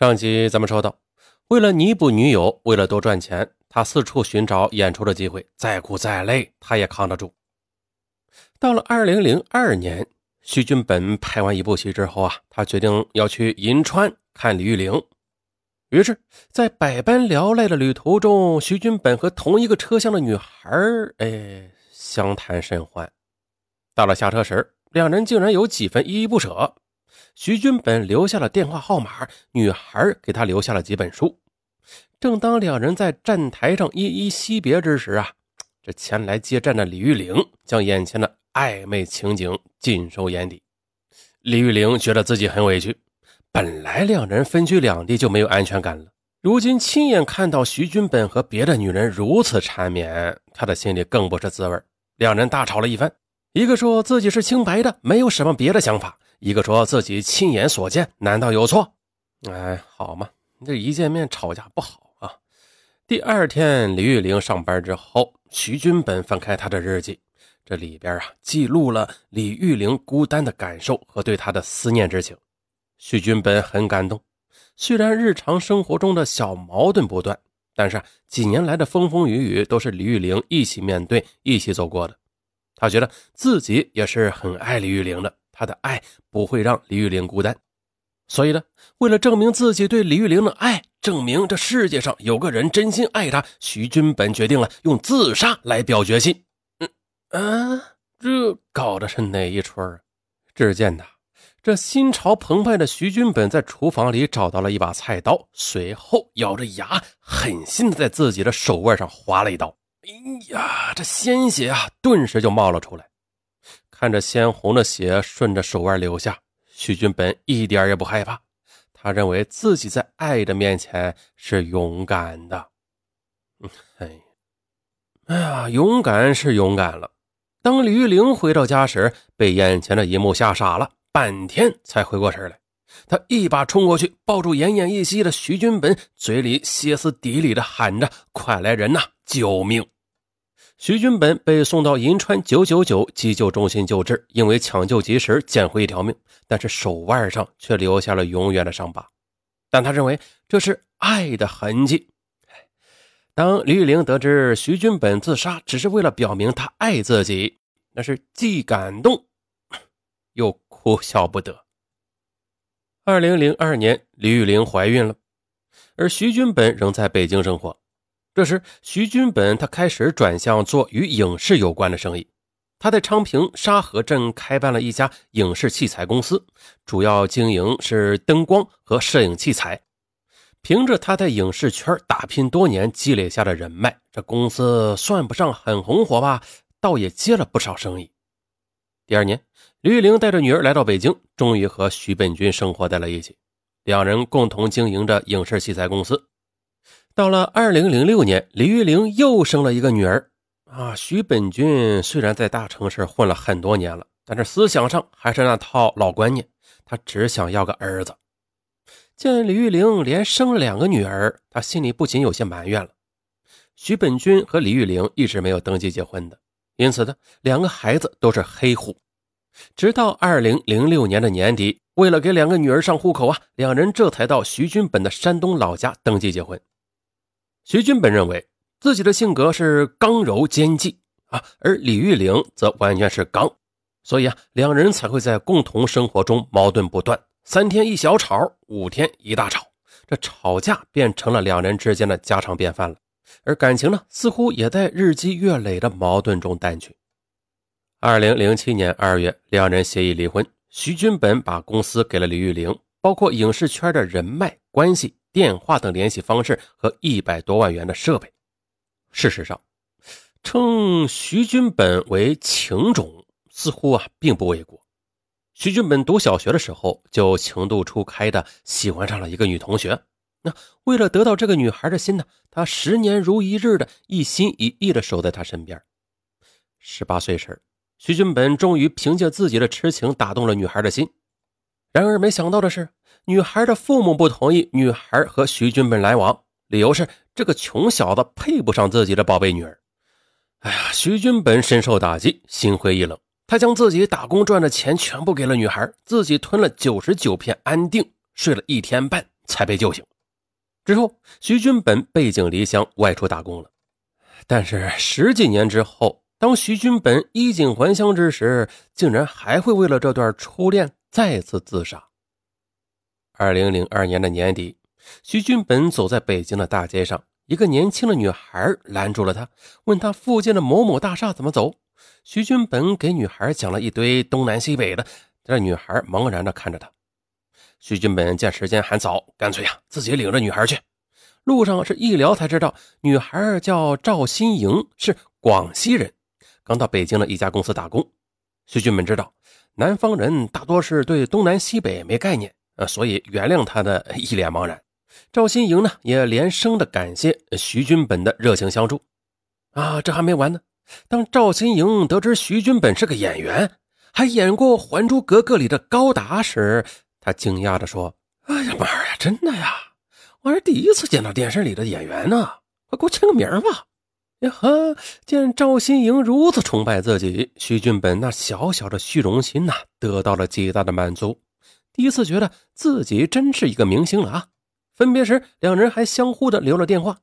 上集咱们说到，为了弥补女友，为了多赚钱，他四处寻找演出的机会，再苦再累他也扛得住。到了二零零二年，徐君本拍完一部戏之后啊，他决定要去银川看李玉玲。于是，在百般聊赖的旅途中，徐君本和同一个车厢的女孩哎，相谈甚欢。到了下车时，两人竟然有几分依依不舍。徐军本留下了电话号码，女孩给他留下了几本书。正当两人在站台上依依惜别之时啊，这前来接站的李玉玲将眼前的暧昧情景尽收眼底。李玉玲觉得自己很委屈，本来两人分居两地就没有安全感了，如今亲眼看到徐军本和别的女人如此缠绵，他的心里更不是滋味。两人大吵了一番，一个说自己是清白的，没有什么别的想法。一个说自己亲眼所见，难道有错？哎，好嘛，这一见面吵架不好啊。第二天，李玉玲上班之后，徐军本翻开他的日记，这里边啊记录了李玉玲孤单的感受和对他的思念之情。徐军本很感动，虽然日常生活中的小矛盾不断，但是几年来的风风雨雨都是李玉玲一起面对、一起走过的。他觉得自己也是很爱李玉玲的。他的爱不会让李玉玲孤单，所以呢，为了证明自己对李玉玲的爱，证明这世界上有个人真心爱她，徐君本决定了用自杀来表决心。嗯啊，这搞的是哪一出啊？只见呐，这心潮澎湃的徐君本在厨房里找到了一把菜刀，随后咬着牙，狠心的在自己的手腕上划了一刀。哎呀，这鲜血啊，顿时就冒了出来。看着鲜红的血顺着手腕流下，徐军本一点也不害怕。他认为自己在爱的面前是勇敢的。哎，哎呀，勇敢是勇敢了。当李玉玲回到家时，被眼前的一幕吓傻了，半天才回过神来。他一把冲过去，抱住奄奄一息的徐军本，嘴里歇斯底里的喊着：“快来人呐，救命！”徐军本被送到银川九九九急救中心救治，因为抢救及时，捡回一条命，但是手腕上却留下了永远的伤疤。但他认为这是爱的痕迹。当李玉玲得知徐军本自杀只是为了表明他爱自己，那是既感动又哭笑不得。二零零二年，李玉玲怀孕了，而徐军本仍在北京生活。这时，徐军本他开始转向做与影视有关的生意。他在昌平沙河镇开办了一家影视器材公司，主要经营是灯光和摄影器材。凭着他在影视圈打拼多年积累下的人脉，这公司算不上很红火吧，倒也接了不少生意。第二年，吕玉玲带着女儿来到北京，终于和徐本军生活在了一起。两人共同经营着影视器材公司。到了二零零六年，李玉玲又生了一个女儿。啊，徐本军虽然在大城市混了很多年了，但是思想上还是那套老观念，他只想要个儿子。见李玉玲连生了两个女儿，他心里不仅有些埋怨了。徐本军和李玉玲一直没有登记结婚的，因此呢，两个孩子都是黑户。直到二零零六年的年底，为了给两个女儿上户口啊，两人这才到徐军本的山东老家登记结婚。徐军本认为自己的性格是刚柔兼济啊，而李玉玲则完全是刚，所以啊，两人才会在共同生活中矛盾不断，三天一小吵，五天一大吵，这吵架变成了两人之间的家常便饭了。而感情呢，似乎也在日积月累的矛盾中淡去。二零零七年二月，两人协议离婚，徐军本把公司给了李玉玲，包括影视圈的人脉关系。电话等联系方式和一百多万元的设备。事实上，称徐君本为情种，似乎啊并不为过。徐君本读小学的时候就情窦初开的喜欢上了一个女同学。那为了得到这个女孩的心呢，他十年如一日的一心一意的守在她身边。十八岁时，徐君本终于凭借自己的痴情打动了女孩的心。然而没想到的是。女孩的父母不同意女孩和徐军本来往，理由是这个穷小子配不上自己的宝贝女儿。哎呀，徐军本深受打击，心灰意冷。他将自己打工赚的钱全部给了女孩，自己吞了九十九片安定，睡了一天半，才被救醒。之后，徐军本背井离乡外出打工了。但是十几年之后，当徐军本衣锦还乡之时，竟然还会为了这段初恋再次自杀。二零零二年的年底，徐军本走在北京的大街上，一个年轻的女孩拦住了他，问他附近的某某大厦怎么走。徐军本给女孩讲了一堆东南西北的，这女孩茫然地看着他。徐军本见时间还早，干脆呀自己领着女孩去。路上是一聊才知道，女孩叫赵新颖，是广西人，刚到北京的一家公司打工。徐军本知道南方人大多是对东南西北没概念，呃，所以原谅他的一脸茫然。赵新颖呢也连声的感谢徐军本的热情相助。啊，这还没完呢。当赵新颖得知徐军本是个演员，还演过《还珠格格》里的高达时，他惊讶地说：“哎呀妈呀，真的呀！我是第一次见到电视里的演员呢，快给我签个名吧！”呀呵，见赵新颖如此崇拜自己，徐俊本那小小的虚荣心呐，得到了极大的满足。第一次觉得自己真是一个明星了啊！分别时，两人还相互的留了电话。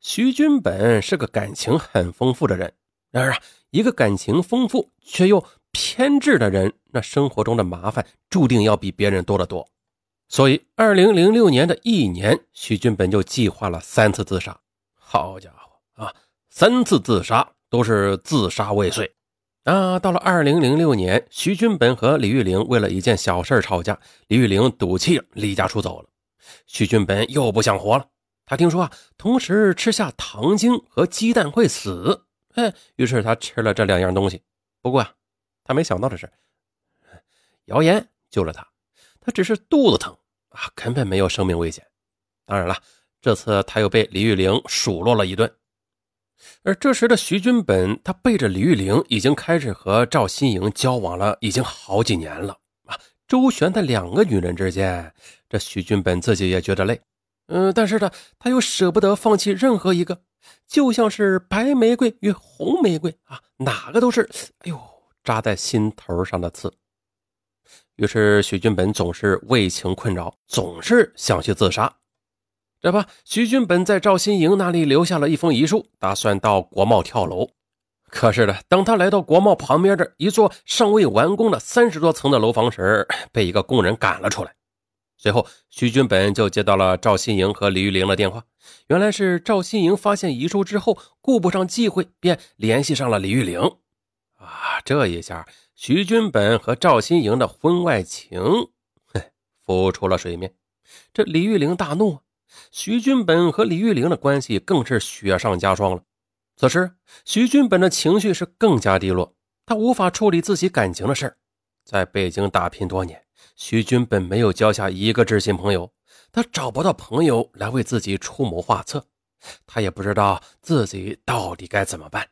徐君本是个感情很丰富的人，然而啊，一个感情丰富却又偏执的人，那生活中的麻烦注定要比别人多得多。所以，二零零六年的一年，徐俊本就计划了三次自杀。好家伙啊，三次自杀都是自杀未遂啊！到了二零零六年，徐君本和李玉玲为了一件小事吵架，李玉玲赌气离家出走了，徐君本又不想活了。他听说啊，同时吃下糖精和鸡蛋会死，哎，于是他吃了这两样东西。不过啊，他没想到的是，谣言救了他，他只是肚子疼啊，根本没有生命危险。当然了，这次他又被李玉玲数落了一顿。而这时的徐军本，他背着李玉玲已经开始和赵新颖交往了，已经好几年了啊。周旋在两个女人之间，这徐军本自己也觉得累。嗯，但是呢，他又舍不得放弃任何一个，就像是白玫瑰与红玫瑰啊，哪个都是哎呦扎在心头上的刺。于是徐俊本总是为情困扰，总是想去自杀。这不，徐俊本在赵新颖那里留下了一封遗书，打算到国贸跳楼。可是呢，当他来到国贸旁边的一座尚未完工的三十多层的楼房时，被一个工人赶了出来。随后，徐军本就接到了赵新颖和李玉玲的电话。原来是赵新颖发现遗书之后，顾不上忌讳，便联系上了李玉玲。啊，这一下，徐军本和赵新颖的婚外情，嘿，浮出了水面。这李玉玲大怒，徐军本和李玉玲的关系更是雪上加霜了。此时，徐军本的情绪是更加低落，他无法处理自己感情的事在北京打拼多年。徐军本没有交下一个知心朋友，他找不到朋友来为自己出谋划策，他也不知道自己到底该怎么办。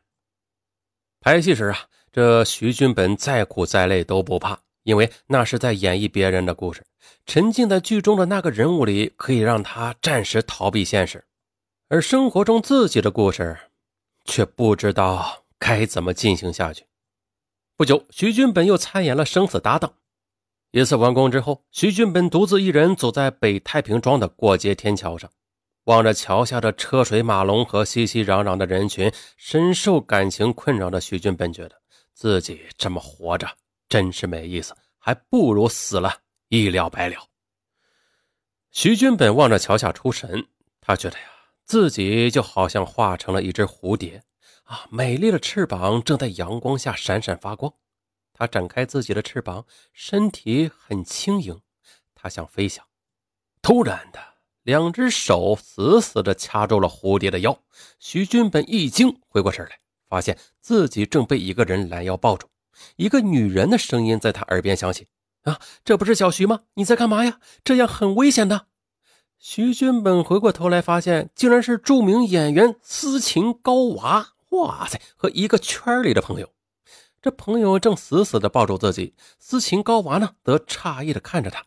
拍戏时啊，这徐军本再苦再累都不怕，因为那是在演绎别人的故事，沉浸在剧中的那个人物里，可以让他暂时逃避现实。而生活中自己的故事，却不知道该怎么进行下去。不久，徐俊本又参演了《生死搭档》。一次完工之后，徐俊本独自一人走在北太平庄的过街天桥上，望着桥下的车水马龙和熙熙攘攘的人群，深受感情困扰的徐俊本觉得自己这么活着真是没意思，还不如死了一了百了。徐军本望着桥下出神，他觉得呀，自己就好像化成了一只蝴蝶啊，美丽的翅膀正在阳光下闪闪发光。他展开自己的翅膀，身体很轻盈，他想飞翔。突然的，两只手死死地掐住了蝴蝶的腰。徐军本一惊，回过神来，发现自己正被一个人拦腰抱住。一个女人的声音在他耳边响起：“啊，这不是小徐吗？你在干嘛呀？这样很危险的。”徐军本回过头来，发现竟然是著名演员斯琴高娃。哇塞，和一个圈里的朋友。这朋友正死死地抱住自己，斯琴高娃呢，则诧异地看着他。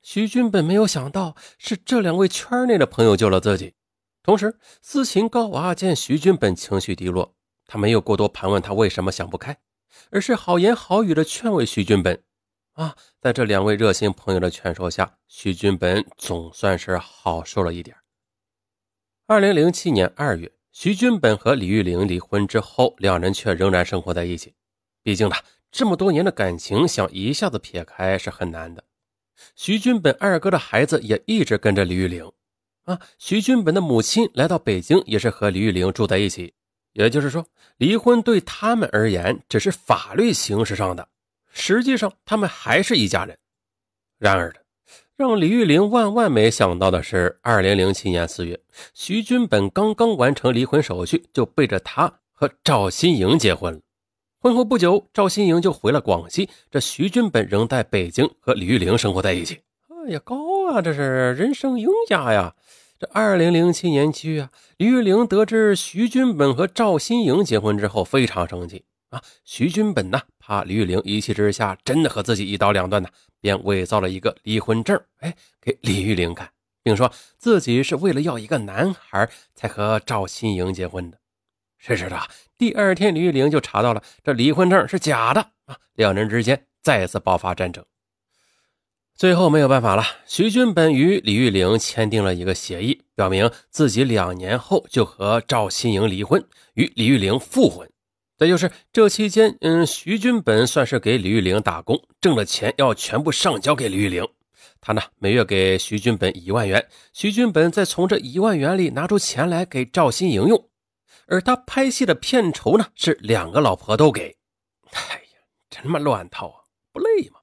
徐军本没有想到是这两位圈内的朋友救了自己。同时，斯琴高娃见徐军本情绪低落，他没有过多盘问他为什么想不开，而是好言好语的劝慰徐军本：“啊，在这两位热心朋友的劝说下，徐军本总算是好受了一点。二零零七年二月，徐军本和李玉玲离婚之后，两人却仍然生活在一起。毕竟呢，这么多年的感情，想一下子撇开是很难的。徐军本二哥的孩子也一直跟着李玉玲。啊，徐军本的母亲来到北京，也是和李玉玲住在一起。也就是说，离婚对他们而言只是法律形式上的，实际上他们还是一家人。然而，让李玉玲万万没想到的是，二零零七年四月，徐军本刚刚完成离婚手续，就背着她和赵新颖结婚了。婚后不久，赵新颖就回了广西，这徐军本仍在北京和李玉玲生活在一起。哎呀，高啊，这是人生赢家呀！这二零零七年七月啊，李玉玲得知徐军本和赵新颖结婚之后，非常生气啊。徐军本呢，怕李玉玲一气之下真的和自己一刀两断呢，便伪造了一个离婚证，哎，给李玉玲看，并说自己是为了要一个男孩才和赵新颖结婚的。谁知道第二天李玉玲就查到了这离婚证是假的啊，两人之间再次爆发战争。最后没有办法了，徐军本与李玉玲签订了一个协议，表明自己两年后就和赵新颖离婚，与李玉玲复婚。再就是这期间，嗯，徐军本算是给李玉玲打工，挣的钱要全部上交给李玉玲。他呢，每月给徐军本一万元，徐军本再从这一万元里拿出钱来给赵新颖用。而他拍戏的片酬呢，是两个老婆都给。哎呀，真他妈乱套啊，不累吗？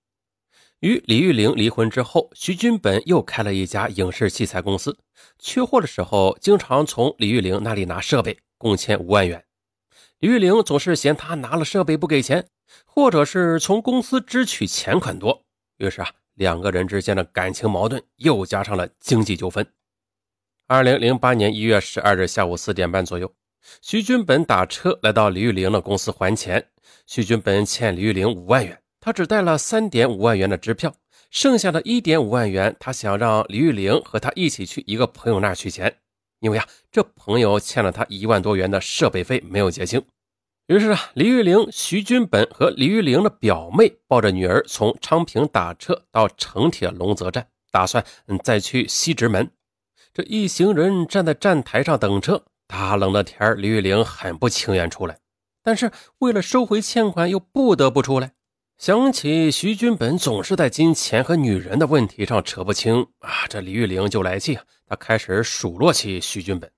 与李玉玲离婚之后，徐军本又开了一家影视器材公司。缺货的时候，经常从李玉玲那里拿设备，共欠五万元。李玉玲总是嫌他拿了设备不给钱，或者是从公司支取钱款多。于是啊，两个人之间的感情矛盾又加上了经济纠纷。二零零八年一月十二日下午四点半左右，徐军本打车来到李玉玲的公司还钱。徐军本欠李玉玲五万元。他只带了三点五万元的支票，剩下的一点五万元，他想让李玉玲和他一起去一个朋友那儿取钱，因为啊，这朋友欠了他一万多元的设备费没有结清。于是啊，李玉玲、徐军本和李玉玲的表妹抱着女儿从昌平打车到城铁龙泽站，打算嗯再去西直门。这一行人站在站台上等车，大冷的天李玉玲很不情愿出来，但是为了收回欠款，又不得不出来。想起徐军本总是在金钱和女人的问题上扯不清啊，这李玉玲就来气，她开始数落起徐军本，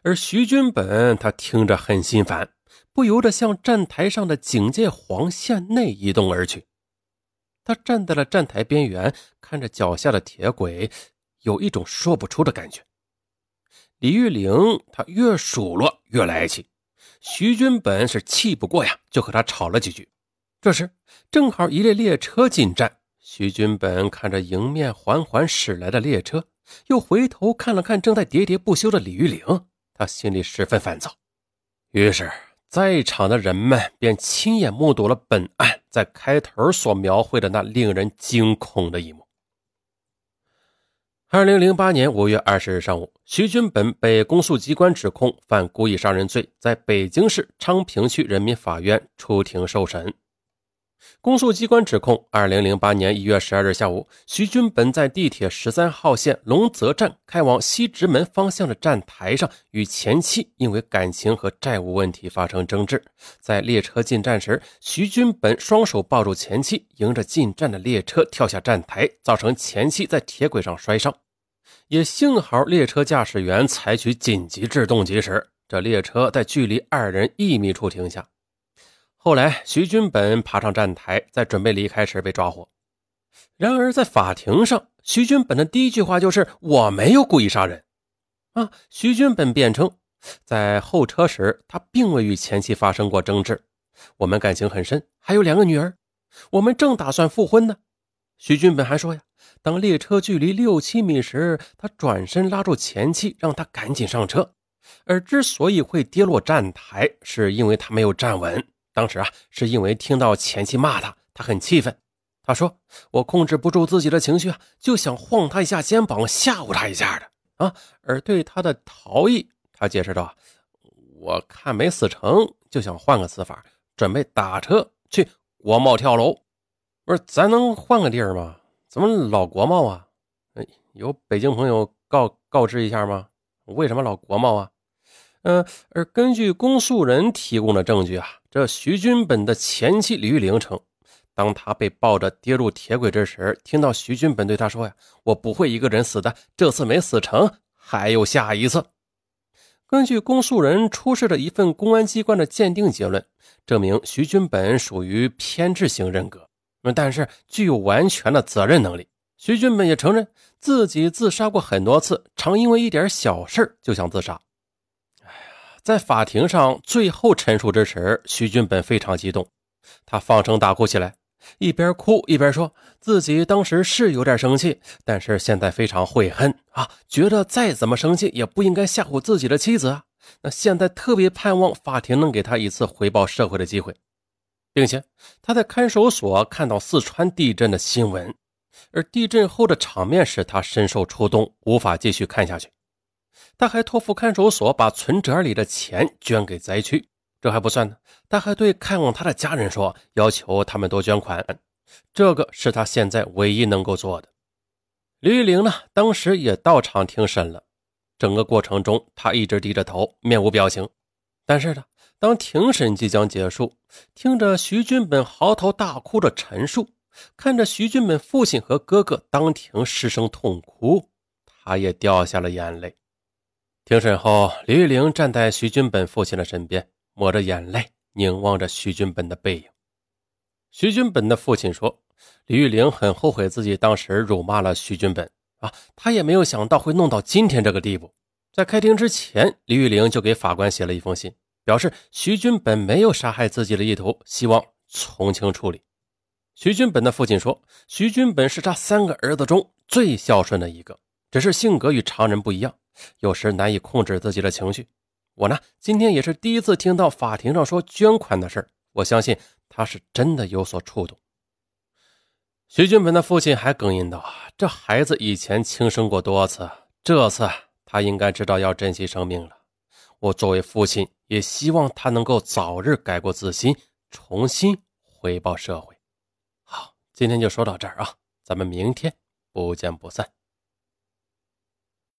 而徐军本他听着很心烦，不由得向站台上的警戒黄线内移动而去。他站在了站台边缘，看着脚下的铁轨，有一种说不出的感觉。李玉玲她越数落越来气，徐军本是气不过呀，就和他吵了几句。这时，正好一列列车进站。徐军本看着迎面缓缓驶来的列车，又回头看了看正在喋喋不休的李玉玲，他心里十分烦躁。于是，在场的人们便亲眼目睹了本案在开头所描绘的那令人惊恐的一幕。二零零八年五月二十日上午，徐军本被公诉机关指控犯故意杀人罪，在北京市昌平区人民法院出庭受审。公诉机关指控：二零零八年一月十二日下午，徐军本在地铁十三号线龙泽站开往西直门方向的站台上，与前妻因为感情和债务问题发生争执。在列车进站时，徐军本双手抱住前妻，迎着进站的列车跳下站台，造成前妻在铁轨上摔伤。也幸好列车驾驶员采取紧急制动及时，这列车在距离二人一米处停下。后来，徐军本爬上站台，在准备离开时被抓获。然而，在法庭上，徐军本的第一句话就是“我没有故意杀人”。啊，徐军本辩称，在候车时他并未与前妻发生过争执，我们感情很深，还有两个女儿，我们正打算复婚呢。徐军本还说呀，当列车距离六七米时，他转身拉住前妻，让他赶紧上车。而之所以会跌落站台，是因为他没有站稳。当时啊，是因为听到前妻骂他，他很气愤。他说：“我控制不住自己的情绪啊，就想晃他一下肩膀，吓唬他一下的啊。”而对他的逃逸，他解释道：“我看没死成就想换个死法，准备打车去国贸跳楼。”不是，咱能换个地儿吗？怎么老国贸啊？有北京朋友告告知一下吗？为什么老国贸啊？嗯，而根据公诉人提供的证据啊，这徐军本的前妻李玉玲称，当他被抱着跌入铁轨之时，听到徐军本对他说：“呀，我不会一个人死的，这次没死成，还有下一次。”根据公诉人出示的一份公安机关的鉴定结论，证明徐军本属于偏执型人格，但是具有完全的责任能力。徐军本也承认自己自杀过很多次，常因为一点小事就想自杀。在法庭上最后陈述之时，徐俊本非常激动，他放声大哭起来，一边哭一边说自己当时是有点生气，但是现在非常悔恨啊，觉得再怎么生气也不应该吓唬自己的妻子啊。那现在特别盼望法庭能给他一次回报社会的机会，并且他在看守所看到四川地震的新闻，而地震后的场面使他深受触动，无法继续看下去。他还托付看守所把存折里的钱捐给灾区。这还不算呢，他还对看望他的家人说，要求他们多捐款。这个是他现在唯一能够做的。李玉玲呢，当时也到场听审了。整个过程中，他一直低着头，面无表情。但是呢，当庭审即将结束，听着徐军本嚎啕大哭的陈述，看着徐军本父亲和哥哥当庭失声痛哭，他也掉下了眼泪。庭审后，李玉玲站在徐军本父亲的身边，抹着眼泪，凝望着徐军本的背影。徐军本的父亲说：“李玉玲很后悔自己当时辱骂了徐军本。”啊，他也没有想到会弄到今天这个地步。在开庭之前，李玉玲就给法官写了一封信，表示徐军本没有杀害自己的意图，希望从轻处理。徐军本的父亲说，徐军本是他三个儿子中最孝顺的一个，只是性格与常人不一样，有时难以控制自己的情绪。我呢，今天也是第一次听到法庭上说捐款的事儿，我相信他是真的有所触动。徐俊本的父亲还哽咽道：“这孩子以前轻生过多次，这次他应该知道要珍惜生命了。我作为父亲，也希望他能够早日改过自新，重新回报社会。”好，今天就说到这儿啊，咱们明天不见不散。